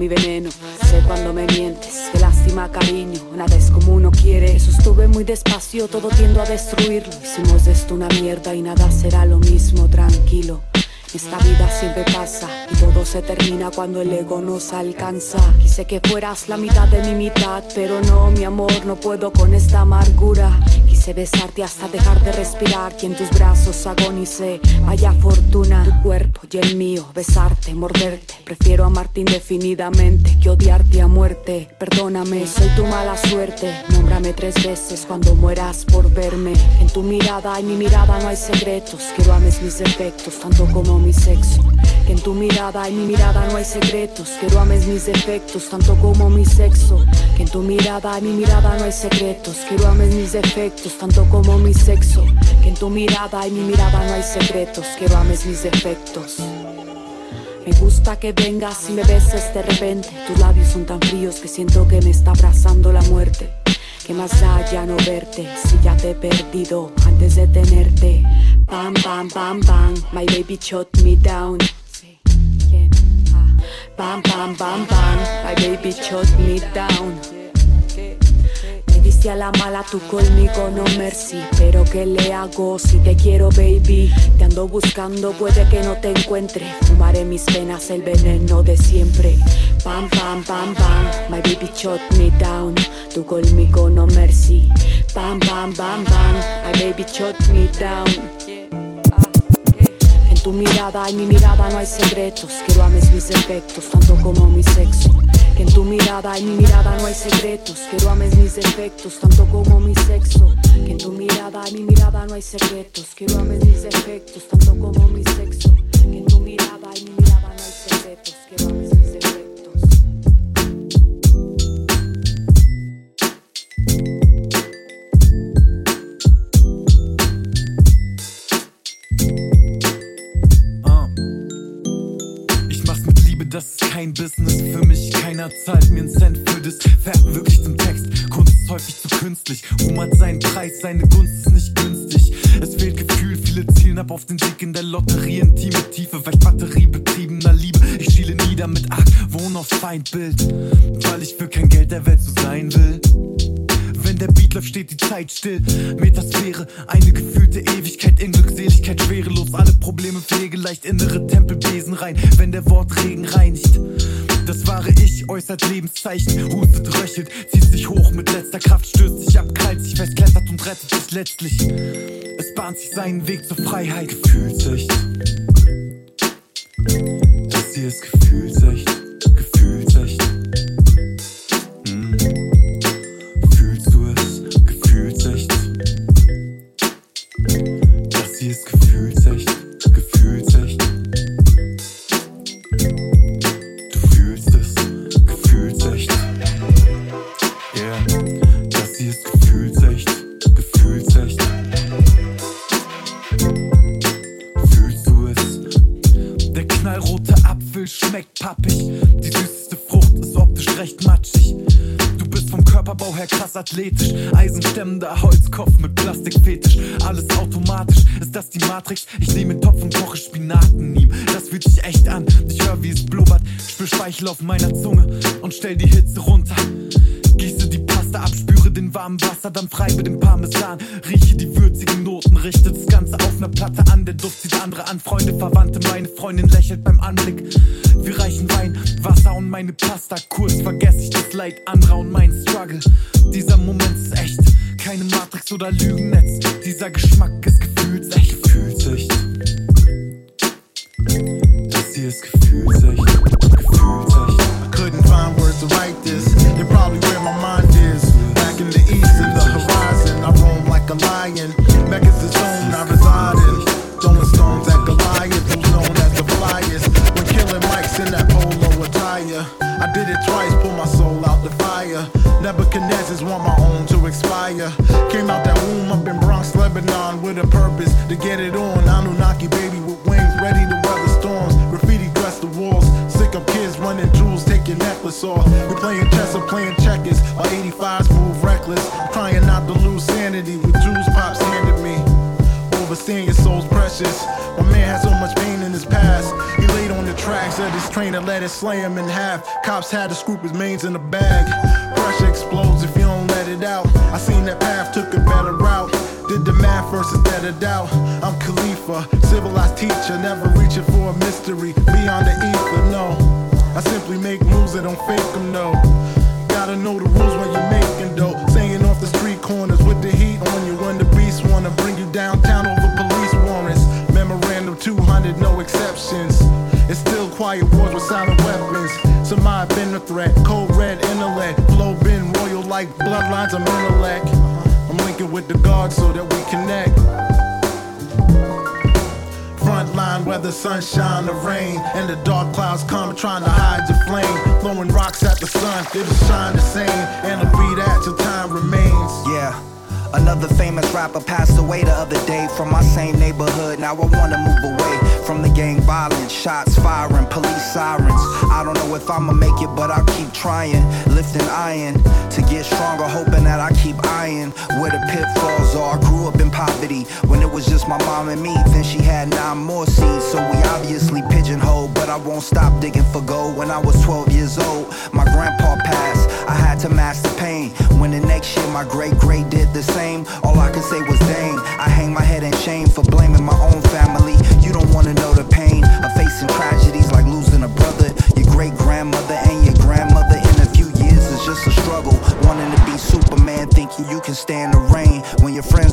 mi veneno, sé cuando me mientes. Qué lástima, cariño, nada es como uno quiere. Eso estuve muy despacio, todo tiendo a destruirlo. Hicimos de esto una mierda y nada será lo mismo, tranquilo. Esta vida siempre pasa y todo se termina cuando el ego nos alcanza. Quise que fueras la mitad de mi mitad, pero no, mi amor, no puedo con esta amargura. Quise besarte hasta dejar de respirar y en tus brazos agonicé. Vaya fortuna, tu cuerpo y el mío, besarte, morderte. Prefiero amarte indefinidamente que odiarte a muerte. Perdóname, soy tu mala suerte. Nómbrame tres veces cuando mueras por verme. En tu mirada y mi mirada no hay secretos. Quiero ames mis defectos tanto como mi sexo. Que en tu mirada y mi mirada no hay secretos. Quiero ames mis defectos tanto como mi sexo. Que en tu mirada y mi mirada no hay secretos. Quiero ames mis defectos tanto como mi sexo. Que en tu mirada y mi mirada no hay secretos. Quiero ames mis defectos. Me gusta que vengas y me beses de repente. Tus labios son tan fríos que siento que me está abrazando la muerte. Que más da ya no verte si ya te he perdido antes de tenerte. Bam, bam, bam, bam, my baby shot me down. Bam, bam, bam, bam, my baby shot me down. Diste a la mala tú conmigo, no mercy. Pero ¿qué le hago si te quiero, baby? Te ando buscando, puede que no te encuentre. Fumaré mis venas el veneno de siempre. Bam, bam, bam, bam, my baby shot me down. Tú conmigo, no mercy. Bam, bam, bam, bam, my baby shot me down. Tu mirada y mi mirada no hay secretos. Quiero ames mis defectos tanto como mi sexo. Que en tu mirada y mi mirada no hay secretos. Quiero ames mis defectos tanto como mi sexo. Que en tu mirada y mi mirada no hay secretos. Quiero ames mis defectos tanto como mi sexo. Que en tu mirada y mi mirada no hay secretos. Quiero ames das ist kein Business für mich. Keiner zahlt mir einen Cent für das. Fährt wirklich zum Text. Kunst ist häufig zu künstlich. Ruhm hat seinen Preis, seine Gunst ist nicht günstig. Es fehlt Gefühl, viele zielen ab auf den Sieg in der Lotterie. Intime Tiefe, weil batteriebetriebener Liebe. Ich schiele nieder mit Ach, wohn auf Feindbild. Weil ich für kein Geld der Welt so sein will. Der Beat läuft, steht die Zeit still. Metasphäre, eine gefühlte Ewigkeit in Glückseligkeit, schwerelos. Alle Probleme pflegeleicht, innere Tempelbesen rein. Wenn der Wortregen reinigt. Das wahre Ich äußert Lebenszeichen, hustet, röchelt, zieht sich hoch mit letzter Kraft, stößt sich ab, krallt sich fest, klettert und rettet sich letztlich. Es bahnt sich seinen Weg zur Freiheit. Gefühlsecht. Das hier ist Gefühlsecht. Die Matrix? Ich nehme Topf und koche Spinat in ihm. Das fühlt sich echt an. Ich höre, wie es blubbert. Spür Speichel auf meiner Zunge und stell die Hitze runter. Gieße die Pasta ab, spüre den warmen Wasser, dann freibe den Parmesan. Rieche die würzigen Noten, richte das Ganze auf ner Platte an. Der Duft zieht andere an, Freunde, Verwandte. Meine Freundin lächelt beim Anblick. Wir reichen Wein, Wasser und meine Pasta. Kurz vergesse ich das Leid anderer und mein Struggle. Dieser Moment ist echt, keine Matrix oder Lügennetz. Dieser Geschmack ist gefühlsecht. Gefühlsecht. Das hier ist. Gefühlsecht. couldn't find words to write this. You're probably where my mind is. Back in the east, in the horizon, I roam like a lion. Mecca's the zone I reside in. Throwing stones at Goliath, who's known as the flyest. When killing mics in that polo attire, I did it twice, pull my soul out the fire. Nebuchadnezzar's want my own to expire. Came out that womb up in Bronx, Lebanon, with a purpose to get it on. saw. We playing chess or playing checkers. Our 85s move reckless. Trying not to lose sanity with Jews pops handed me. Overseeing your soul's precious. My man had so much pain in his past. He laid on the tracks of his train and let it slay him in half. Cops had to scoop his mains in a bag. Pressure explodes if you don't let it out. I seen that path took a better route. Did the math versus that of doubt. I'm Khalifa, civilized teacher, never reaching for a mystery beyond the ether, no. I simply make moves that don't fake them. No, gotta know the rules when you're making dough. Saying off the street corners with the heat on you when the beast wanna bring you downtown over police warrants. Memorandum 200, no exceptions. It's still quiet wars with silent weapons. Some might been a threat. Cold red intellect. Flow been royal like bloodlines of intellect. I'm linking with the guards so that we connect. Front line, weather, sunshine, the rain, and the dark clouds come trying to hide your flame. Throwing rocks at the sun, it'll shine the same, and it'll be that till time remains. Yeah. Another famous rapper passed away the other day from my same neighborhood. Now I wanna move away from the gang violence, shots firing, police sirens. I don't know if I'ma make it, but I'll keep trying. Lifting iron to get stronger, hoping that I keep eyeing where the pitfalls are. I Grew up in poverty when it was just my mom and me. Then she had nine more seeds, so we obviously pigeonholed. But I won't stop digging for gold. When I was 12 years old, my grandpa passed. I had to master pain. When the next year my great great did the same, all I could say was dang. I hang my head in shame for blaming my own family. You don't wanna know the pain of facing tragedies like losing a brother, your great grandmother, and your grandmother. In a few years, it's just a struggle. Wanting to be Superman, thinking you can stand the rain when your friends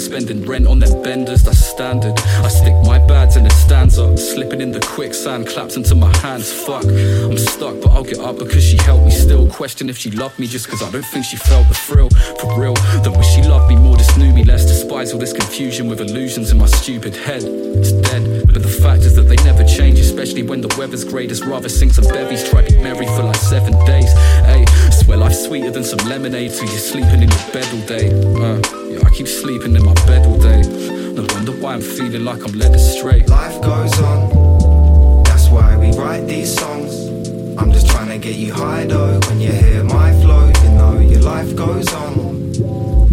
spending rent on them benders, that's standard. I stick my bads in stands up, slipping in the quicksand, claps into my hands, fuck. I'm stuck, but I'll get up because she helped me still. Question if she loved me just cause I don't think she felt the thrill. For real, then wish she loved me more, just knew me less. Despise all this confusion with illusions in my stupid head. It's dead, but the fact is that they never change, especially when the weather's great. Just rather sing some bevies, try be merry for like seven days. Hey, swear life's sweeter than some lemonade, so you're sleeping in your bed all day. Uh, I keep sleeping in my bed all day. No wonder why I'm feeling like I'm led astray. Life goes on, that's why we write these songs. I'm just trying to get you high though when you hear my flow. You know your life goes on,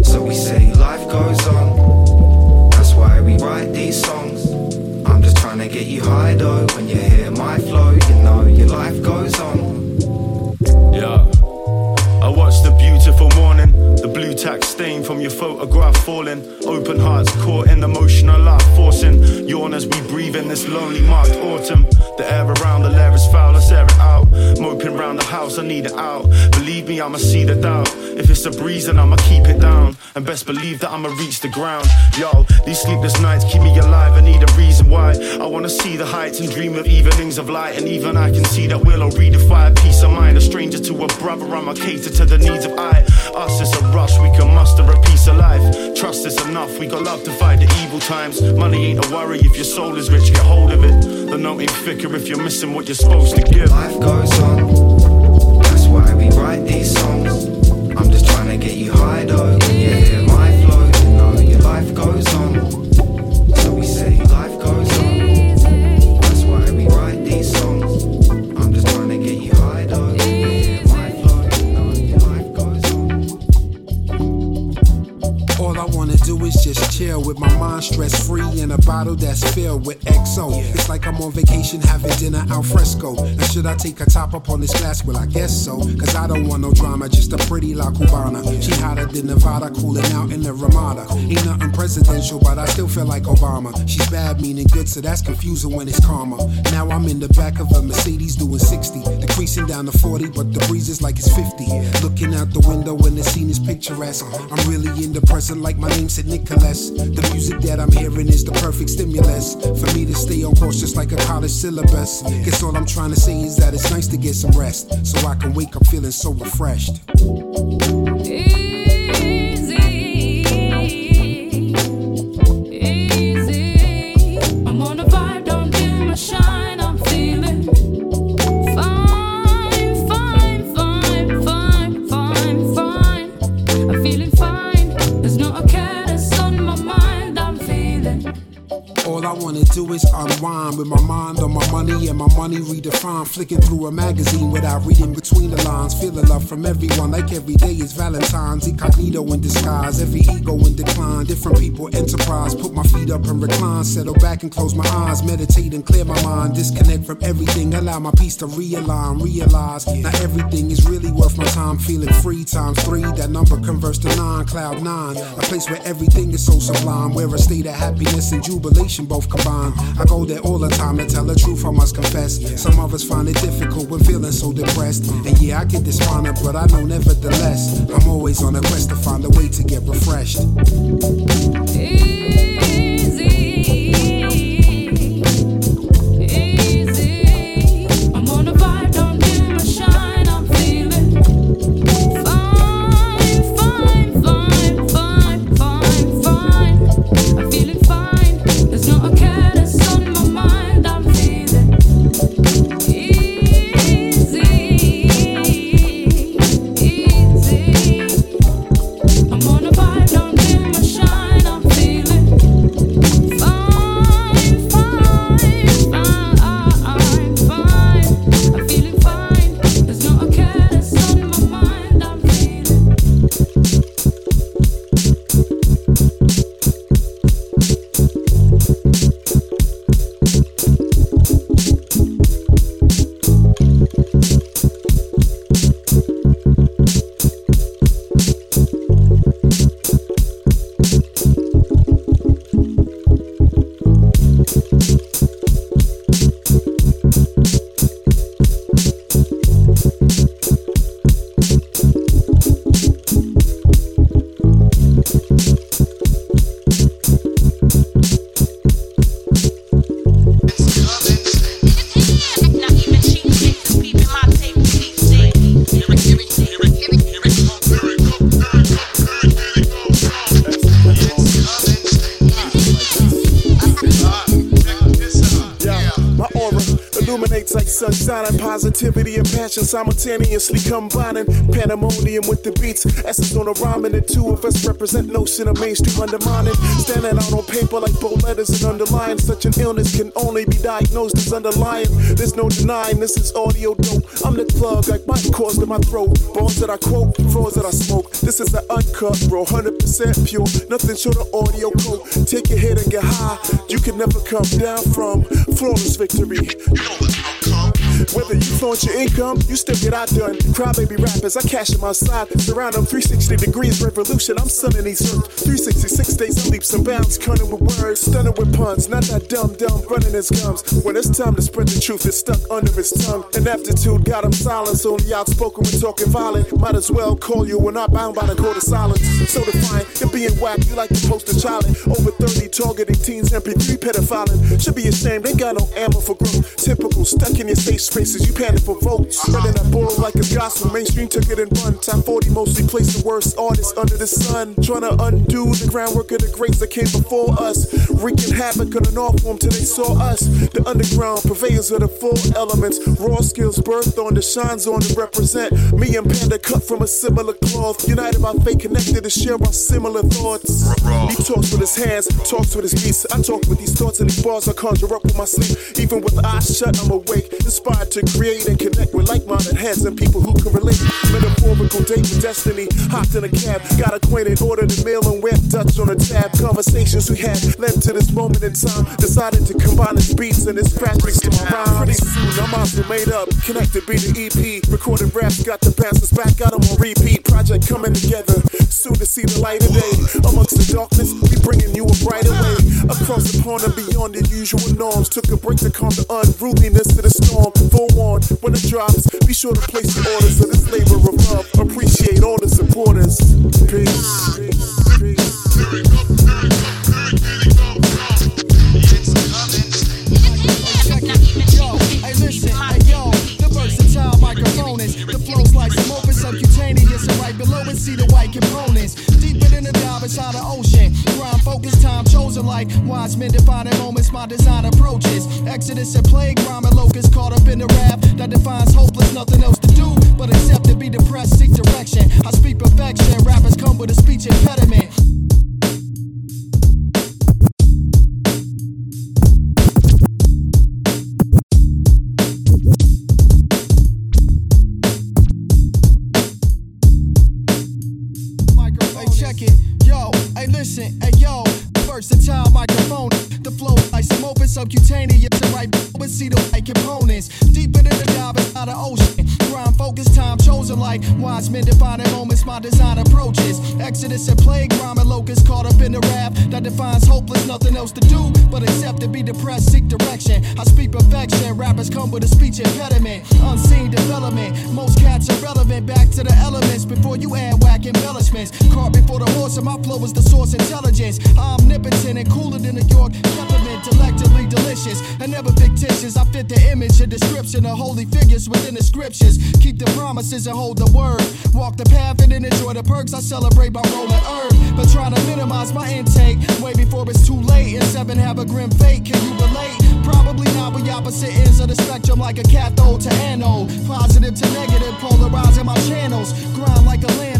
so we say life goes on. That's why we write these songs. I'm just trying to get you high though when you hear my flow. You know your life goes on. Yeah. I watched the beautiful morning, the blue tack stain from your photograph falling. Open hearts caught in emotional life forcing. Yawn as we breathe in this lonely marked autumn. The air around the lair is foul, let's air it out. Moping round the house, I need it out. Believe me, I'ma see the doubt. If it's a breeze, then I'ma keep it down. And best believe that I'ma reach the ground. Yo, these sleepless nights keep me alive. I need a reason why. I wanna see the heights and dream of evenings of light. And even I can see that we'll redefine peace of mind. A stranger to a brother, I'ma cater to the needs of I. Us, it's a rush, we can muster a piece of life. Trust is enough, we got love to fight the evil times. Money ain't a worry if your soul is rich, get hold of it. The note ain't thicker if you're missing what you're supposed to give. Life goes on, that's why we write these songs. I'm just trying to get you high though when with my mind stress free in a bottle that's filled with XO. It's like I'm on vacation having dinner al fresco. Now should I take a top up on this glass? Well, I guess so. Cause I don't want no drama, just a pretty La Cubana. She hotter than Nevada, cooling out in the Ramada. Ain't nothing presidential, but I still feel like Obama. She's bad, meaning good, so that's confusing when it's karma. Now I'm in the back of a Mercedes doing 60, decreasing down to 40, but the breeze is like it's 50. Looking out the window when the scene is picturesque. I'm really in the present like my name said Nicholas. The music that I'm hearing is the perfect stimulus for me to stay on course just like a college syllabus. Guess all I'm trying to say is that it's nice to get some rest so I can wake up feeling so refreshed. Easy. My money redefined. Flicking through a magazine without reading between the lines. Feeling love from everyone, like every day is Valentine's. Incognito in disguise, every ego in decline. Different people, enterprise. Put my feet up and recline. Settle back and close my eyes. Meditate and clear my mind. Disconnect from everything. Allow my peace to realign. Realize not everything is really worth my time. Feeling free times three. That number converts to nine. Cloud nine. A place where everything is so sublime. Where a state of happiness and jubilation both combine. I go there all the time to tell the truth, I must confess. Some us find it difficult when feeling so depressed. And yeah, I get despondent, but I know nevertheless, I'm always on a quest to find a way to get refreshed. Positivity and passion simultaneously combining. Pandemonium with the beats. Essence on a rhyme, and the two of us represent notion of mainstream undermining. Standing out on paper like bold letters and underlying. Such an illness can only be diagnosed as underlying. There's no denying this is audio dope. I'm the plug, like my cause to my throat. Balls that I quote, floors that I smoke. This is the uncut, bro, 100% pure. Nothing short of audio code. Take your head and get high. You can never come down from flawless victory. You know. Whether you flaunt your income, you still get outdone. Crybaby rappers, I cash in my side. Surround them 360 degrees revolution. I'm sunning these earth. 366 days of leaps and bounds. Cunning with words, stunning with puns. Not that dumb, dumb, running his gums. When it's time to spread the truth, it's stuck under his tongue. An aptitude got him silence. Only outspoken when talking violent. Might as well call you when not bound by the code of silence. So defiant and being whack, you like to post a child. Over 30 targeting teens, MP3 pedophiling. Should be ashamed, ain't got no ammo for growth. Typical, stuck in your safe you panic for votes. Spreading that bull like it's gospel. Mainstream took it and run. Top 40 mostly placed the worst artists under the sun. Trying to undo the groundwork of the greats that came before us. Wreaking havoc on an art form till they saw us. The underground purveyors of the full elements. Raw skills birthed on the shines on to represent. Me and Panda cut from a similar cloth. United by fate, connected to share our similar thoughts. He talks with his hands, talks with his beats. I talk with these thoughts and these bars I conjure up with my sleep. Even with eyes shut, I'm awake. Inspired to create and connect with like-minded heads and people who can relate. Metaphorical date with destiny. Hopped in a cab, got acquainted, ordered a meal and went Dutch on a tab. Conversations we had led to this moment in time. Decided to combine his beats and his graphics to my rhyme. Pretty soon I'm also made up, connected be the EP. Recorded raps, got the bastards back, got them on repeat. Project coming together, soon to see the light of day. Amongst the darkness, we bringing you a brighter way. Across the pond and beyond the usual norms. Took a break to calm the unruliness of the storm. Forewarned, when it drops, be sure to place the orders of this labor of love. Appreciate all the supporters. Peace. Peace. Listen, hey, yo, the versatile microphone the flows like open subcutaneous, and right below it, see the white components. Than a dive inside the ocean. Grind focused, time chosen like wise men defining moments. My design approaches. Exodus and plague, rhyming locusts caught up in the rap that defines hopeless. Nothing else to do but accept to be depressed, seek direction. I speak perfection. Rappers come with a speech impediment. But see the white components. Deeper than the dive inside the ocean. Grind focus time chosen like wise men defining moments. My design approaches. Exodus and plague, rhyme and locusts caught up in the rap that defines hopeless. Nothing else to do but accept to be depressed, seek direction. I speak perfection. Rappers come with a speech impediment. Unseen development. Most cats are relevant. Back to the elements before you add whack embellishments. Caught before the horse, and my flow is the source intelligence. Omnipotent and cooler than New York. Delectably delicious and never fictitious. I fit the image and description of holy figures within the scriptures. Keep the promises and hold the word. Walk the path and then enjoy the perks. I celebrate by rolling herb, but try to minimize my intake way before it's too late. And seven have a grim fate. Can you relate? Probably not. We opposite ends of the spectrum, like a cathode to anode. Positive to negative, polarizing my channels. Grind like a landfill.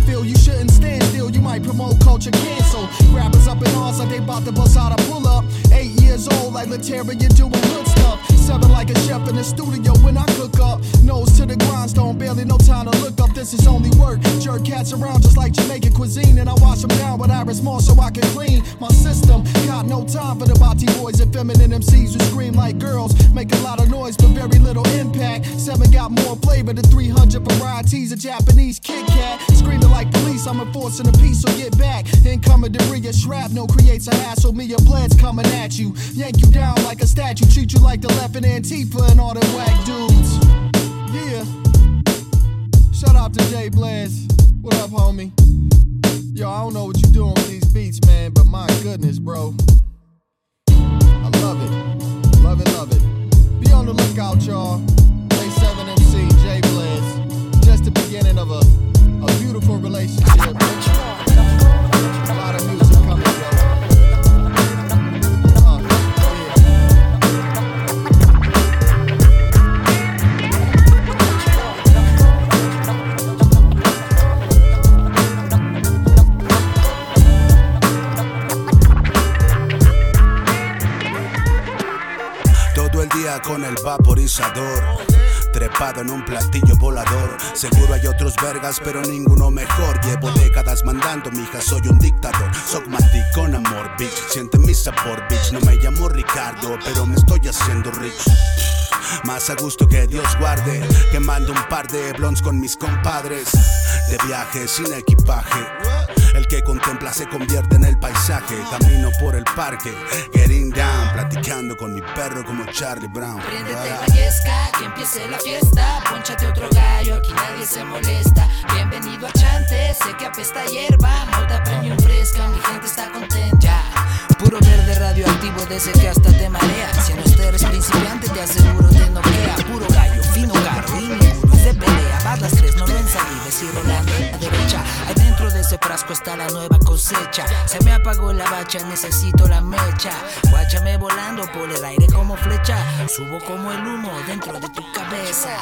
Might promote culture cancel. Rappers up in arms like they bout to bust out a pull up. Eight years old, like Laterra, you doing good stuff. Seven like a chef in the studio when I cook up. Nose to the grindstone, barely no time to look up. This is only work. Jerk cats around just like Jamaican cuisine, and I wash them down with Irish Moss so I can clean my system. Got no time for the body boys and feminine MCs who scream like girls. Make a lot of noise but very little impact. Seven got more flavor than 300 varieties of Japanese Kit Kat. Screaming like police, I'm enforcing a peace, so get back. Incoming debris of shrapnel creates a hassle. Me and Bleds coming at you. Yank you down like a statue, treat you like the left and Antifa and all them whack dudes. Yeah. Shout out to Jay Bleds. What up, homie? Yo, I don't know what you doing with these beats, man, but my goodness, bro. I love it. Love it, love it. Be on the lookout, y'all. Trepado en un platillo volador. Seguro hay otros vergas, pero ninguno mejor. Llevo décadas mandando, mija, soy un dictador. Sogmatic con amor, bitch. Siente mi sabor, bitch. No me llamo Ricardo, pero me estoy haciendo rich. Más a gusto que Dios guarde. Quemando un par de blondes con mis compadres. De viaje sin equipaje. El que contempla se convierte en el paisaje. Camino por el parque, down. Platicando con mi perro como Charlie Brown. Préndete la yesca, que empiece la fiesta. Ponchate otro gallo, aquí nadie se molesta. Bienvenido a Chante, sé que apesta hierba. Mota premium fresca, mi gente está contenta. Puro verde radioactivo de ese que hasta te marea. Si no eres principiante, te aseguro te noquea. Puro gallo, fino caro de pelea. Vas las tres, no lo ensalives y rolando a la derecha. Ahí dentro de ese frasco está la nueva cosecha. Se me apagó la bacha, necesito la mecha. Guáchame volando por el aire como flecha. Subo como el humo dentro de tu cabeza.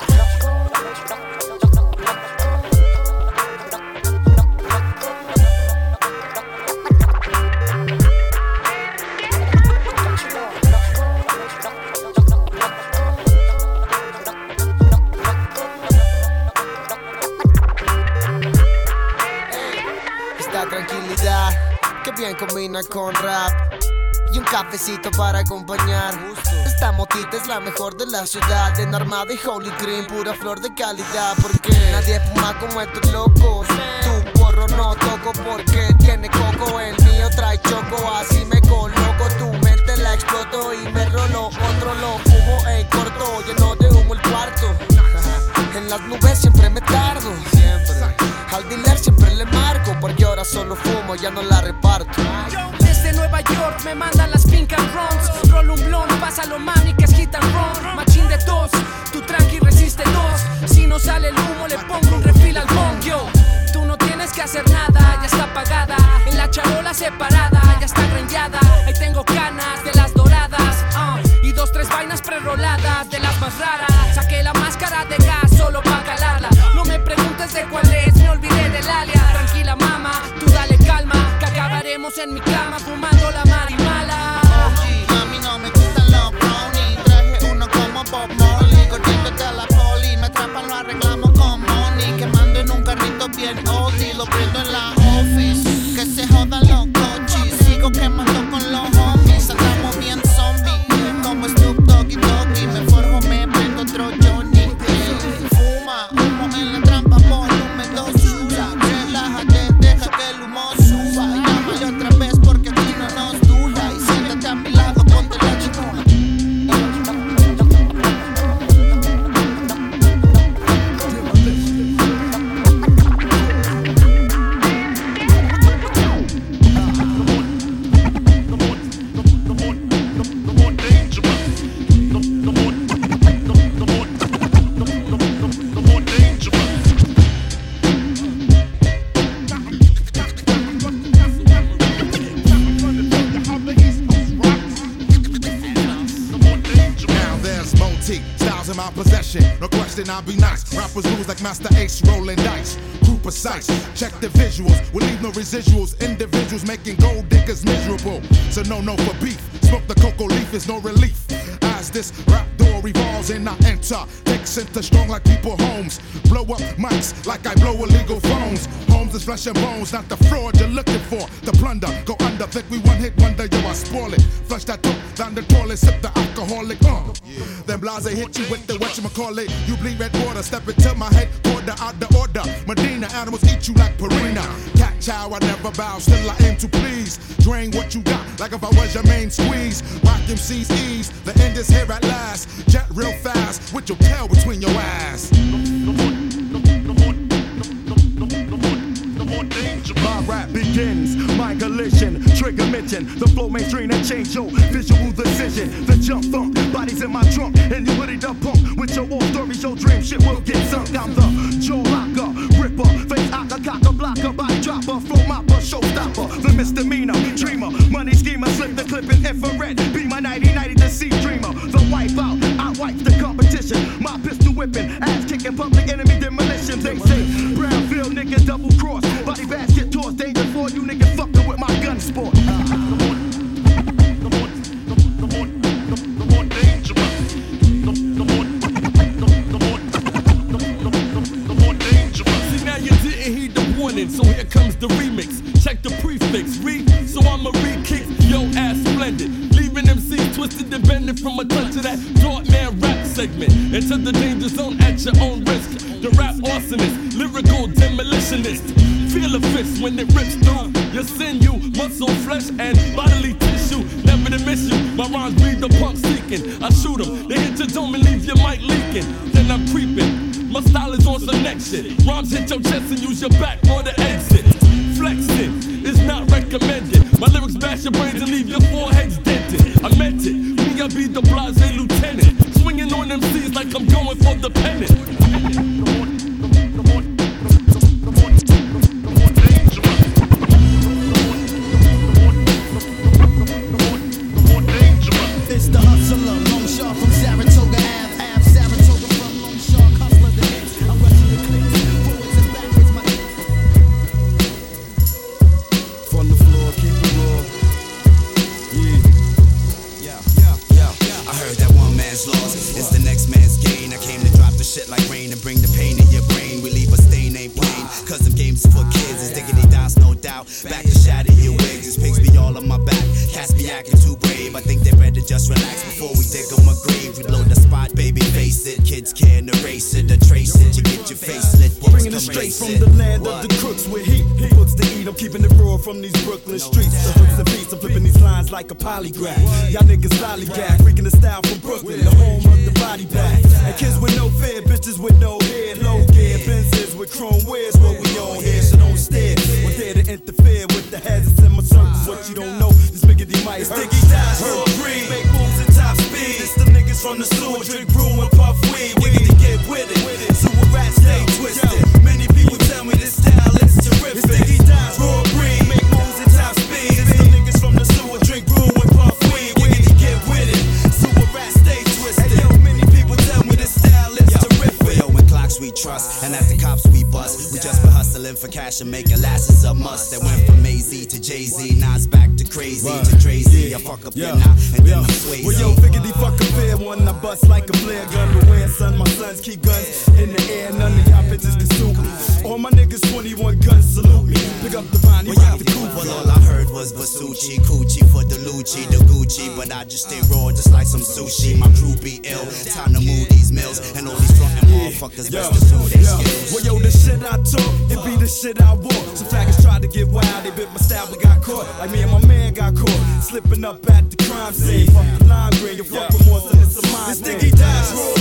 Combina con rap y un cafecito para acompañar. Esta motita es la mejor de la ciudad, en armada y holy cream, pura flor de calidad. Porque nadie fuma como estos locos. Tu porro no toco porque tiene coco, el mío trae choco, así me coloco. Tu mente la exploto y me rolo, otro lo fumo en corto, lleno de humo el cuarto. En las nubes siempre me tardo. Siempre. Al dealer siempre le marco. Porque ahora solo fumo, ya no la reparto. Desde Nueva York me mandan las pink and runs. Roll un blond, pasa lo mani que es hit and run. Machín de tos, tu tranqui resiste dos. Si no sale el humo, le pongo un refil al bong, yo. Tú no tienes que hacer nada, ya está apagada. En la charola separada, ya está grandeada. Ahí tengo canas de las doradas. Y dos, tres vainas preroladas de las más raras. Saqué la máscara de gas solo para calarla. No me preguntes de cuál es, me olvidé del alias. Tranquila, mamá, tú dale calma. Que acabaremos en mi cama fumando la marimala. Alcoholic. Uh. Then blase hit you with the whatchamacallit. You bleed red water, step into my head, quarter out the order. Medina animals eat you like Purina. Cat chow, I never bow, still I aim to please. Drain what you got, like if I was your main squeeze. Rock MC's ease, the end is here at last. Jet real fast, with your tail between your ass. My rap begins, my collision, trigger mention. The flow mainstream and change your visual decision. The jump thump, bodies in my trunk, and you ready to pump. With your war stories, your dream shit will get sunk. I'm the jaw locker, ripper, face aka, cocker, blocker, body dropper, flow mopper, showstopper. The misdemeanor, dreamer, money schemer, slip the clip in infrared. Be my 90 the sea dreamer. The wipe out, I wipe the competition. My pistol whipping, ass kicking, public enemy demolition. They say, Brownfield nigga double cross, from a touch of that dark man rap segment into the danger zone at your own risk. The rap arsonist, lyrical demolitionist. Feel a fist when it rips through your sinew, muscle, flesh, and bodily tissue. Never to miss you. My rhymes breathe the punk seeking. I shoot 'em, they hit your dome and leave your mic leaking. Then I'm creeping. My style is on some next shit. Rhymes hit your chest and use your back for the exit. Flexing is not recommended. My lyrics bash your brains and leave your foreheads be the blase lieutenant. Swinging on them C's like I'm going for the pennant. Polygraph. Y'all niggas lollygag, freaking the style from Brooklyn, the home of the body bag. And kids with no fear, bitches with no head, low gear, Benzes with chrome wears, what we on here, so don't stare. We're there to interfere with the hazards in my circles. What you don't know, this biggity might hurt. Sticky dice, roll green, make moves at top speed. It's the niggas from the sewer, drink brew and puff weed. We need to get with it. Sewer to Tracy. me, I fuck up your knot, and then I sway Well, yo, figgity fuck a fair one. I bust like a flare gun. But when son, my sons keep guns in the air. None of y'all bitches can sue me. All my niggas 21 guns salute me. Pick up the you Well, rock the yeah, well, all I heard was Versucci, Coochie for the Lucci, the Gucci. But I just stay raw, just like some sushi. My crew be ill, time to move these mills. And all these frontin' motherfuckers best to they skills. Well, yo, the shit I talk, it be the shit I walk. Some faggots tried to get wild, they bit my style, but got caught. Like me and my man got caught, slipping up at the crime scene. Fuck the lime green, you fuck more than it's a mind It's Diggy Dash,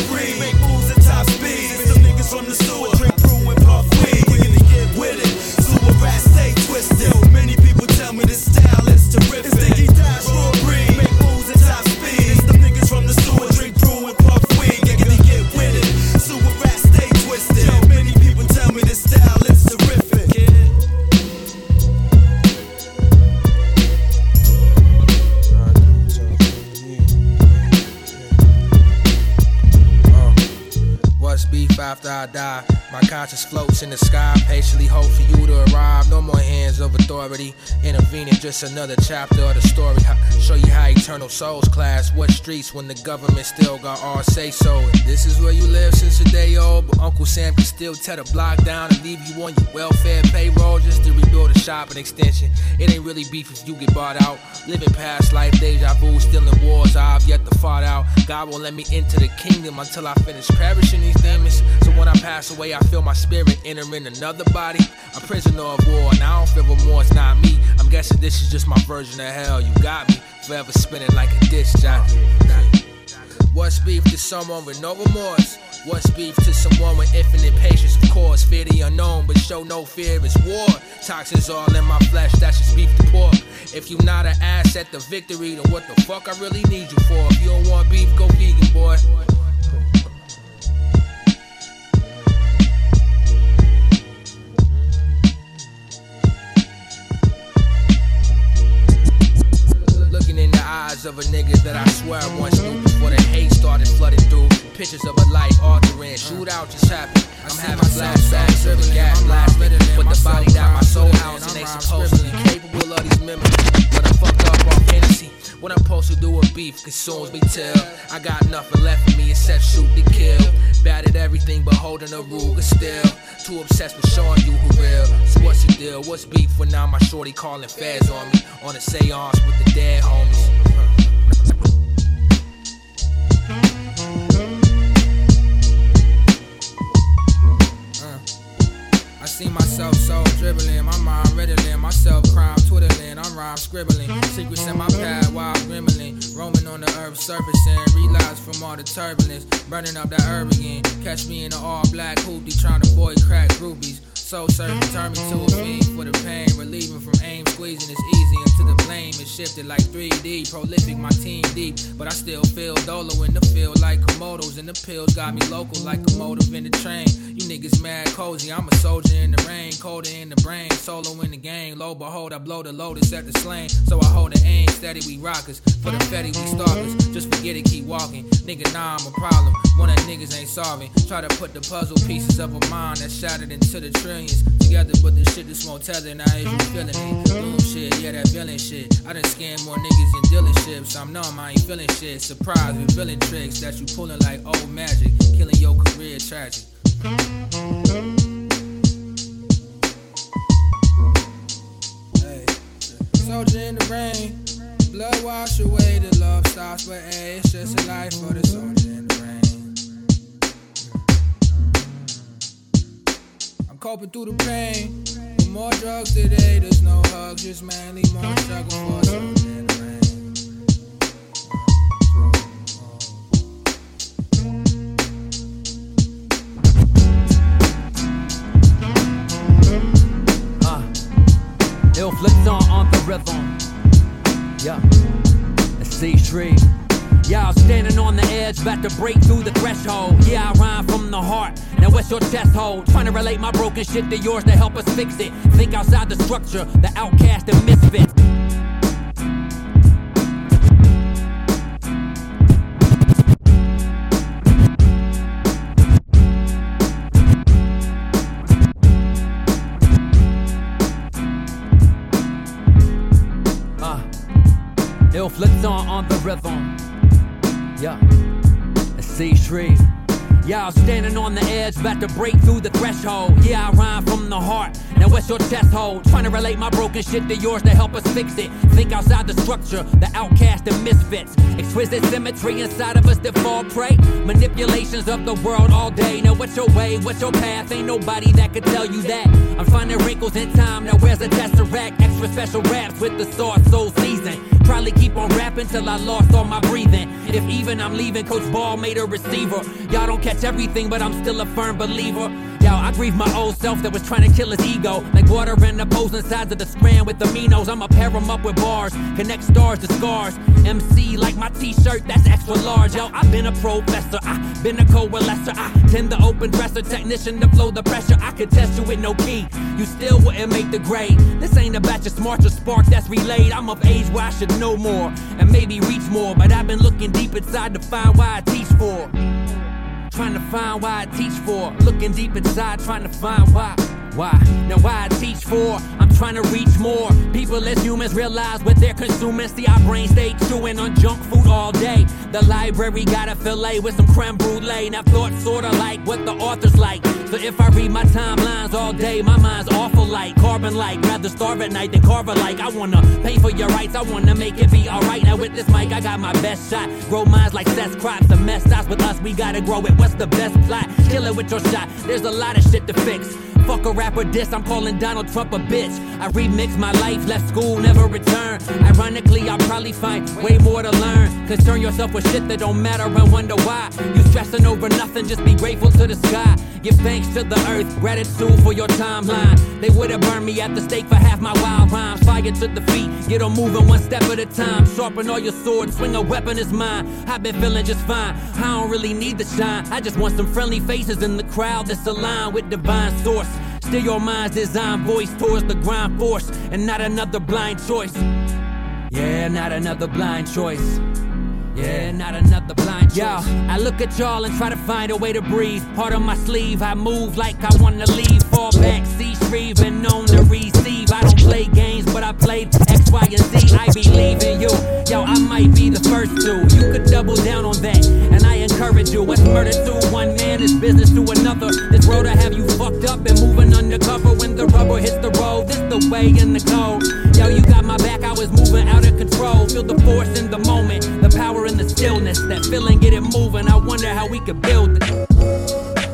Beef after I die? My conscience floats in the sky, patiently hope for you to arrive. No more hands of authority, intervening, just another chapter of the story. Ho- Show you how eternal souls class. What streets when the government still got all say so. This is where you live since a day old, but Uncle Sam can still tear the block down and leave you on your welfare payroll just to rebuild a shop and extension. It ain't really beef if you get bought out. Living past life, deja vu, still in wars I've yet to fought out. God won't let me into the kingdom until I finish perishing these demons. So when I pass away, I feel my spirit entering another body. A prisoner of war, and I don't feel remorse, not me. I'm guessing this is just my version of hell. You got me, forever spinning like a disc jockey. What's beef to someone with no remorse? What's beef to someone with infinite patience? Of course, fear the unknown, but show no fear. It's war. Toxins all in my flesh, that's just beef to pork. If you're not an asset to victory, then what the fuck I really need you for? If you don't want beef, go vegan, boy. Eyes of a nigga that I swear I once knew before the hate started flooding through. Pictures of a life altering, shootout just happened. I'm having flashbacks of the gap blasting with the body that my soul housed, and they supposedly capable of these memories. But I fucked up on Hennessy, what I'm supposed to do with beef consumes me till I got nothing left for me except shoot to kill. Bad at everything but holding a Ruger still. Too obsessed with showing you who real. So what's the deal? What's beef when now my shorty calling feds on me? On a seance with the dead homies. I see myself so dribbling, my mind riddling, myself crime twiddling, I'm rhyme scribbling, secrets in my pad while grimmling, roaming on the earth's surface and realize from all the turbulence, burning up that herb again. Catch me in an all black hoopty trying to avoid crack groupies. So certain turn me to a fiend for the pain, relieving from aim, squeezing is easy until the blame is shifted like 3D. Prolific, my team deep, but I still feel dolo in the field like Komodos, and the pills got me local like a motive in the train. You niggas mad cozy, I'm a soldier in the rain, colder in the brain, solo in the game. Lo behold, I blow the lotus at the slang, so I hold the aim steady. We rockers for the fetty, we stalkers. Just forget it, keep walking. Nigga, nah, I'm a problem. One that niggas ain't solving. Try to put the puzzle pieces of a mind that's shattered into the trillions together, but the shit just won't tell it. Now is you feeling it? Doom shit, yeah, that villain shit. I done scam more niggas than dealerships. I'm numb, I ain't feeling shit. Surprised with villain tricks that you pulling like old magic, killing your career tragic. Soldier in the rain. Blood wash away, the love stops, but hey, it's just a life for the soldier coping through the pain. With more drugs today, there's no hugs, just mainly more struggle for something. Uh, Ill flipped on, on the rhythm. Yeah, it's D3. Y'all standing on the edge, about to break through the threshold. Yeah, I rhyme from the heart. Now what's your chest hold? Trying to relate my broken shit to yours to help us fix it. Think outside the structure, the outcast and misfit. Uh, Flips on on the rhythm. C Street. Y'all standing on the edge, about to break through the threshold. Yeah, I rhyme from the heart. Now what's your chest hold? Trying to relate my broken shit to yours to help us fix it. Think outside the structure, the outcast and misfits. Exquisite symmetry inside of us that fall prey. Manipulations of the world all day. Now what's your way? What's your path? Ain't nobody that could tell you that. I'm finding wrinkles in time. Now where's the tesseract? Extra special raps with the sauce so seasoned. Probably keep on rapping till I lost all my breathing. If even I'm leaving, Coach Ball made a receiver. Y'all don't catch everything, but I'm still a firm believer. Y'all, I grieve my old self that was trying to kill his ego. Like water in opposing sides of the strand with aminos. I'ma pair them up with bars, connect stars to scars. MC like my t-shirt, that's extra large. Yo, I've been a professor, I've been a coalescer. I tend to open dresser, technician to flow the pressure. I could test you with no key, you still wouldn't make the grade. This ain't about your smart or spark that's relayed. I'm of age where I should know more and maybe reach more. But I've been looking deep inside to find why I teach for. Trying to find why I teach for. Looking deep inside, trying to find why. Why? Now why I teach for? I'm trying to reach more people as humans realize what they're consuming. See our brains stay chewing on junk food all day. The library got a fillet with some creme brulee. Now thoughts sorta like what the author's like. So if I read my timelines all day, my mind's awful like carbon like. Rather starve at night than carve a like. I wanna pay for your rights. I wanna make it be alright. Now with this mic, I got my best shot. Grow minds like cess crops. The mess stops with us. We gotta grow it. What's the best plot? Kill it with your shot. There's a lot of shit to fix. Fuck a rapper diss, I'm calling Donald Trump a bitch. I remix my life, left school, never return. Ironically, I'll probably find way more to learn. Concern yourself with shit that don't matter and wonder why. You stressing over nothing, just be grateful to the sky. Give thanks to the earth, gratitude for your timeline. They would've burned me at the stake for half my wild rhymes. Fire to the feet, get on moving one step at a time. Sharpen all your swords, swing a weapon is mine. I've been feeling just fine. I don't really need the shine. I just want some friendly faces in the crowd that's aligned with divine source. Still your mind's design voice towards the grind force and not another blind choice. Yeah, not another blind choice. Yeah, not another blind choice. Yo, I look at y'all and try to find a way to breathe. Heart on my sleeve, I move like I wanna leave. Fall back, C Shreve, and known to receive. I don't play games, but I played X, Y, and Z. I believe in you. Yo, I might be the first to. You could double down on that, and encourage you. What's murder to one man is business to another. This road I have you fucked up and moving undercover when the rubber hits the road. This the way in the code. Yo, you got my back, I was moving out of control. Feel the force in the moment, the power in the stillness. That feeling, get it moving. I wonder how we could build it.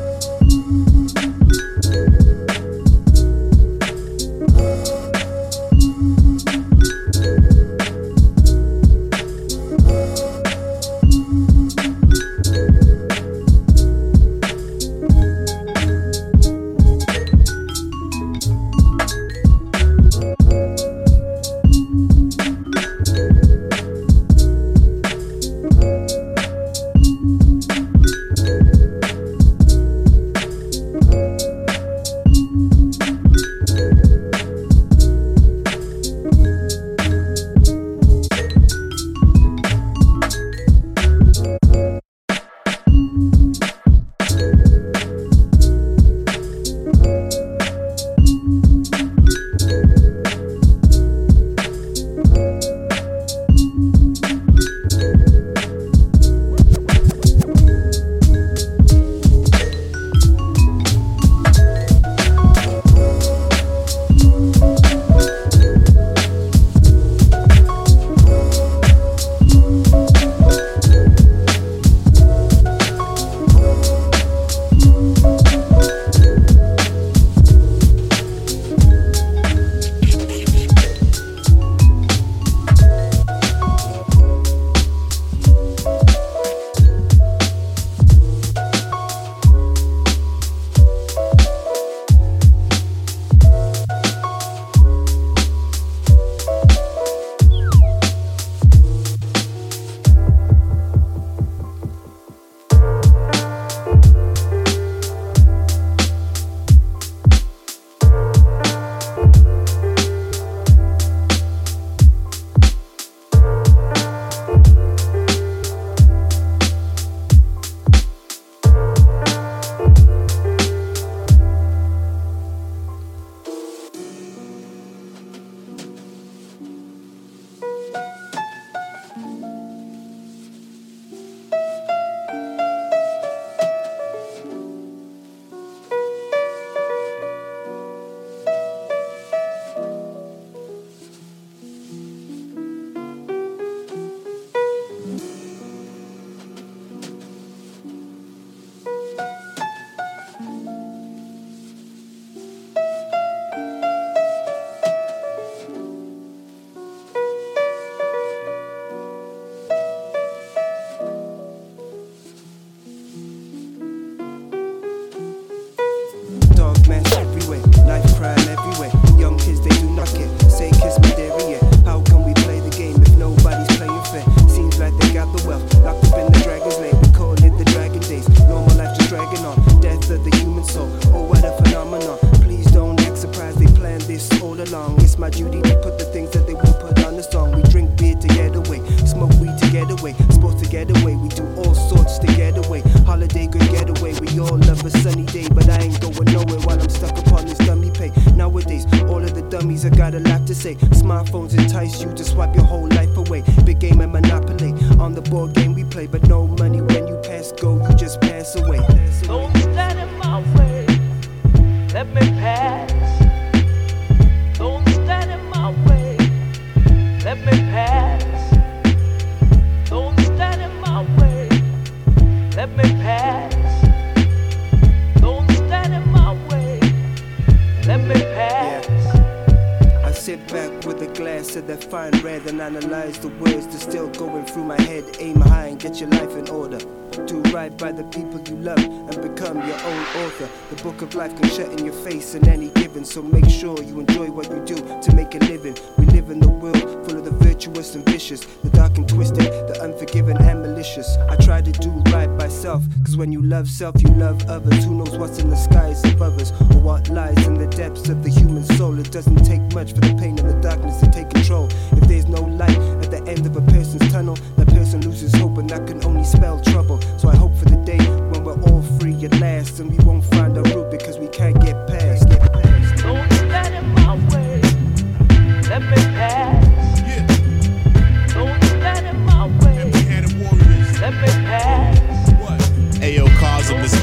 That fine red and analyze the words that's still going through my head. Aim high and get your life in order. Do right by the people you love and become your own author. The book of life can shut in your face in any given, so make sure you enjoy what you do to make a living. We live in a world full of the virtuous and vicious, the dark and twisted, the unforgiving and malicious. I try to do right by self, cause when you love self, you love others. Who knows what's in the skies above us or what lies in the depths of the human soul? It doesn't take much for the pain and the darkness to take control. If there's no light at the end of a person's tunnel, that person loses hope, and that can only spell trouble. So I hope for the day when we're all free at last, and we won't find a route because we can't. Get past.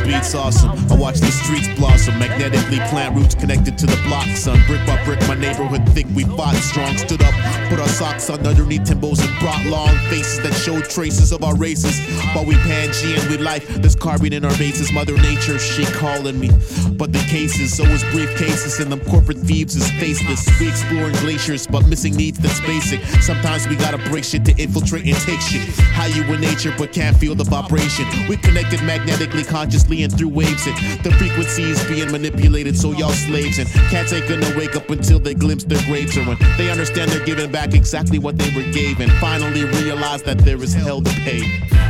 Beat's awesome. I watch the streets blossom, magnetically plant roots connected to the block, son. Brick by brick, my neighborhood thick, we fought strong. Stood up, put our socks on underneath Timbos and brought long faces that showed traces of our races. While we Pangean with life, there's carbon in our bases. Mother Nature, she calling me. But the cases, so is briefcases, and them corporate thieves is faceless. We exploring glaciers, but missing needs that's basic. Sometimes we gotta break shit to infiltrate and take shit. How you in nature, but can't feel the vibration. We connected magnetically, consciously, through waves. And the frequency is being manipulated, so y'all slaves. And cats ain't gonna wake up until they glimpse their graves. Or when they understand they're giving back exactly what they were gave. And finally realize that there is hell to pay.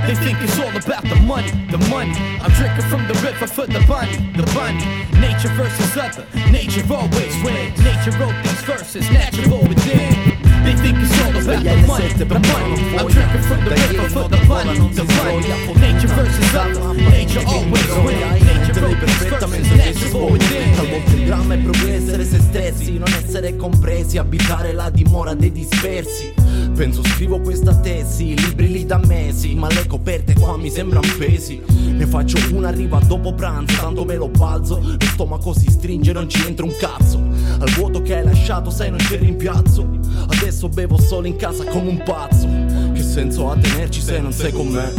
They think it's all about the money, the money. I'm drinking from the river for the bunny, the bunny. Nature versus other, nature always wins. Nature wrote these verses, natural within. They think it's all about the money, the money. I'm drinking from the river for the bunny, the bunny. Nature versus other, nature always wins. Nature verses, natural within. Talvolta il dramma è proprio essere se stessi, non essere compresi, abitare la dimora dei dispersi. Penso scrivo questa tesi, libri lì da mesi, ma le coperte qua mi sembrano pesi. Ne faccio una arriva dopo pranzo, tanto me lo balzo, lo stomaco si stringe, non ci entra un cazzo. Al vuoto che hai lasciato, sai, non c'è rimpiazzo. Adesso bevo solo in casa come un pazzo. Che senso ha tenerci se non sei con me?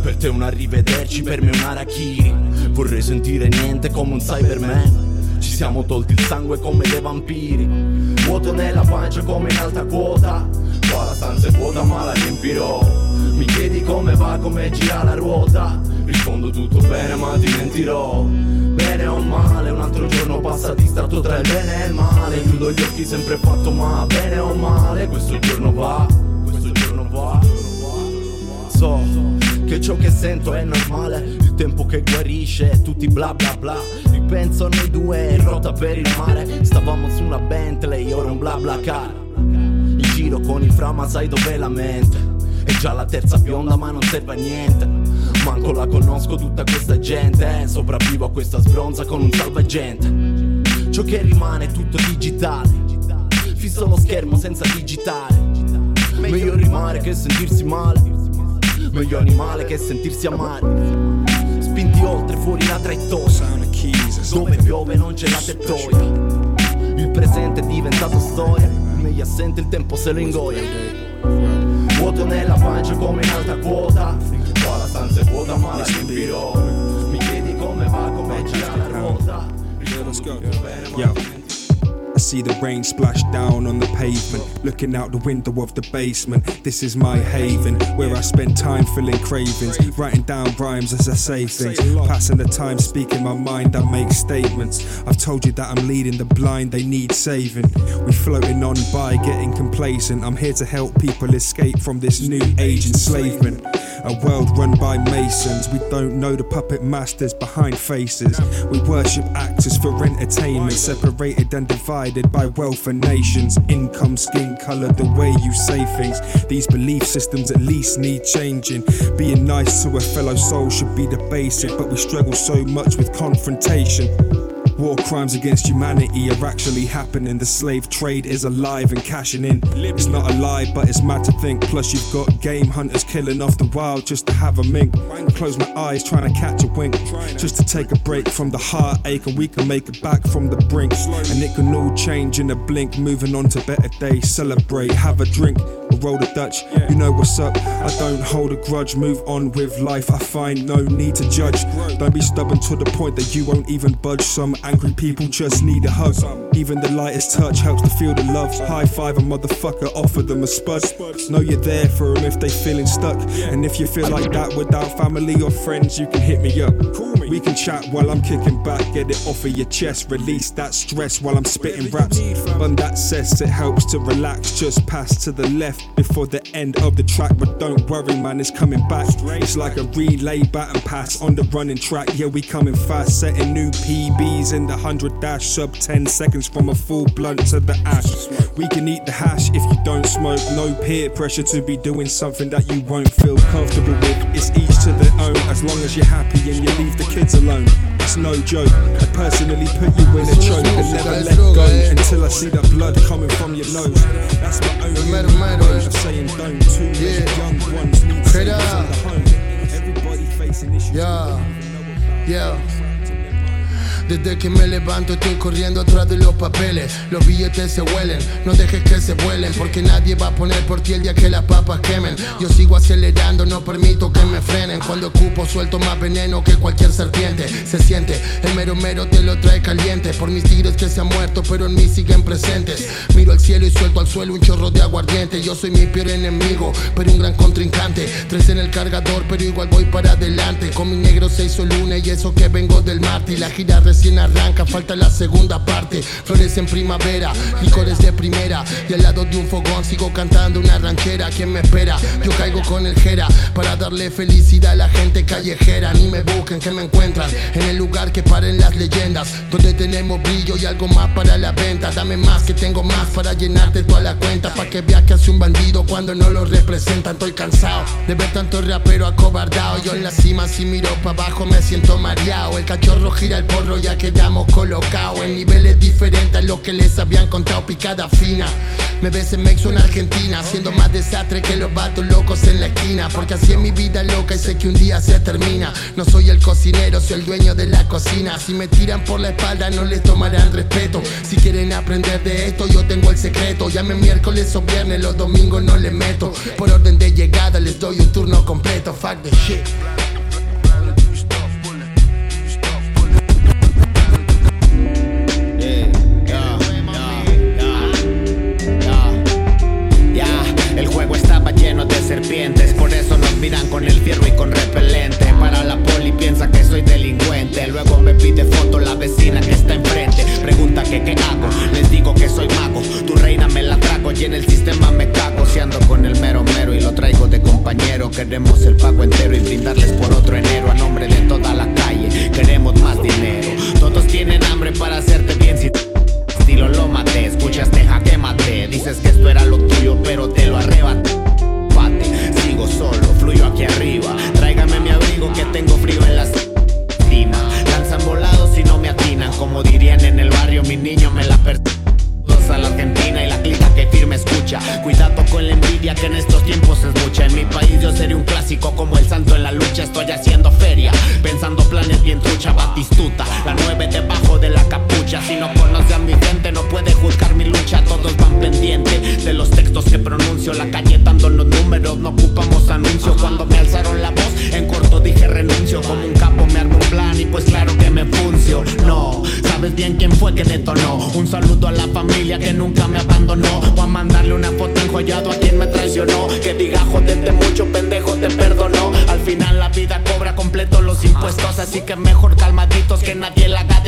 Per te un arrivederci, per me un arachiri. Vorrei sentire niente come un Cyberman. Ci siamo tolti il sangue come dei vampiri. Vuoto nella pancia come in alta quota. Qua la stanza è vuota ma la riempirò. Mi chiedi come va, come gira la ruota. Rispondo tutto bene ma ti mentirò. Bene o male, un altro giorno passa distratto tra il bene e il male. Chiudo gli occhi sempre fatto ma bene o male. Questo giorno va, questo giorno va. So che ciò che sento è normale Il tempo che guarisce, tutti bla bla bla Ripenso a noi due in rotta per il mare Stavamo su una Bentley, ora un bla bla car Giro con il fra ma sai dov'è la mente? È già la terza bionda ma non serve a niente. Manco la conosco tutta questa gente eh. Sopravvivo a questa sbronza con un salvagente. Ciò che rimane è tutto digitale. Fisso lo schermo senza digitare Meglio rimare che sentirsi male. Meglio animale che sentirsi amare. Spinti oltre fuori la traiettoria Dove piove non c'è la tettoia. Il presente è diventato storia Meglio assente il tempo se lo ingoia. Vuoto nella pancia come in alta quota. Qua la stanza è vuota ma la riempirò Mi chiedi come va, come gira la ruota. Let's go. Yo. I see the rain splash down on the pavement, looking out the window of the basement. This is my haven, where I spend time filling cravings, writing down rhymes as I say things, passing the time speaking my mind. I make statements. I've told you that I'm leading the blind, they need saving. We floating on by, getting complacent. I'm here to help people escape from this new age enslavement. A world run by masons. We don't know the puppet masters behind faces. We worship actors for entertainment, separated and divided by wealth and nations. Income, skin color, the way you say things. These belief systems at least need changing. Being nice to a fellow soul should be the basic, but we struggle so much with confrontation. War crimes against humanity are actually happening. The slave trade is alive and cashing in. It's not a lie, but it's mad to think. Plus, you've got game hunters killing off the wild just to have a mink. Close my eyes, trying to catch a wink. Just to take a break from the heartache, and we can make it back from the brink. And it can all change in a blink. Moving on to better days. Celebrate, have a drink. Roll the Dutch, you know what's up. I don't hold a grudge, move on with life. I find no need to judge. Don't be stubborn to the point that you won't even budge. Some angry people just need a hug. Even the lightest touch helps to feel the love. High five a motherfucker, offer them a spud. Know you're there for them if they feeling stuck. And if you feel like that without family or friends, you can hit me up. We can chat while I'm kicking back, get it off of your chest, release that stress while I'm spitting raps. Bun that cess, it helps to relax. Just pass to the left before the end of the track, but don't worry, man, it's coming back. It's like a relay baton pass on the running track. Yeah, we coming fast, setting new PBs in the 100 dash, sub 10 seconds from a full blunt to the ash. We can eat the hash if you don't smoke. No peer pressure to be doing something that you won't feel comfortable with. It's each to their own, as long as you're happy and you leave the kids alone. It's no joke. I personally put you in a choke and never let go until I see the blood coming from your nose. That's my only word of saying don't. Too many young ones need to Straight on up. the home. Everybody facing issues. Yeah, yeah. Desde que me levanto estoy corriendo atrás de los papeles. Los billetes se huelen, no dejes que se vuelen Porque nadie va a poner por ti el día que las papas quemen. Yo sigo acelerando, no permito que me frenen. Cuando ocupo suelto más veneno que cualquier serpiente. Se siente, el mero mero te lo trae caliente. Por mis tigres que se han muerto pero en mí siguen presentes. Miro al cielo y suelto al suelo un chorro de aguardiente. Yo soy mi peor enemigo, pero un gran contrincante. Tres en el cargador pero igual voy para adelante. Con mi negro se hizo luna y eso que vengo del Marte Y la gira recién arranca, falta la segunda parte. Flores en primavera, licores de primera. Y al lado de un fogón sigo cantando una ranchera. ¿Quién me espera? Yo caigo con el jera Para darle felicidad a la gente callejera. Ni me busquen que me encuentran En el lugar que paren las leyendas. Donde tenemos brillo y algo más para la venta. Dame más que tengo más para llenarte toda la cuenta. Pa' que veas que hace un bandido cuando no lo representan. Estoy cansado de ver tanto rapero acobardado. Yo en la cima si miro para abajo me siento mareado. El cachorro gira el porro ya quedamos colocados En niveles diferentes a los que les habían contado picada fina. Me ves en Mexo en Argentina Haciendo más desastre que los vatos locos en la esquina Porque así es mi vida loca y sé que un día se termina. No soy el cocinero, soy el dueño de la cocina. Si me tiran por la espalda no les tomarán respeto. Si quieren aprender de esto yo tengo el secreto. Llame miércoles o viernes, los domingos no les meto. Por orden de llegada les doy un turno completo. Fuck the shit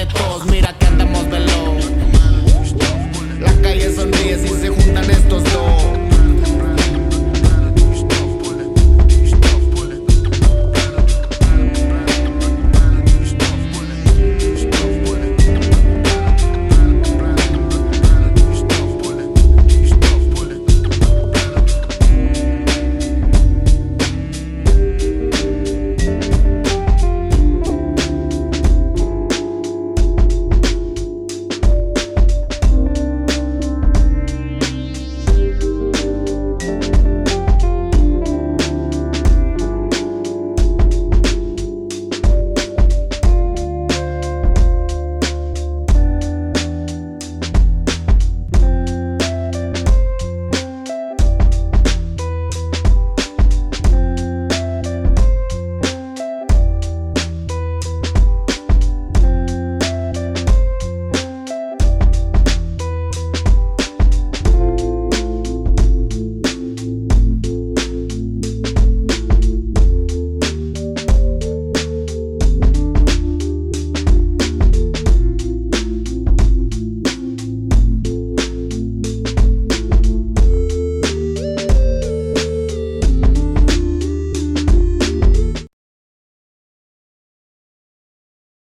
secretos. Mira que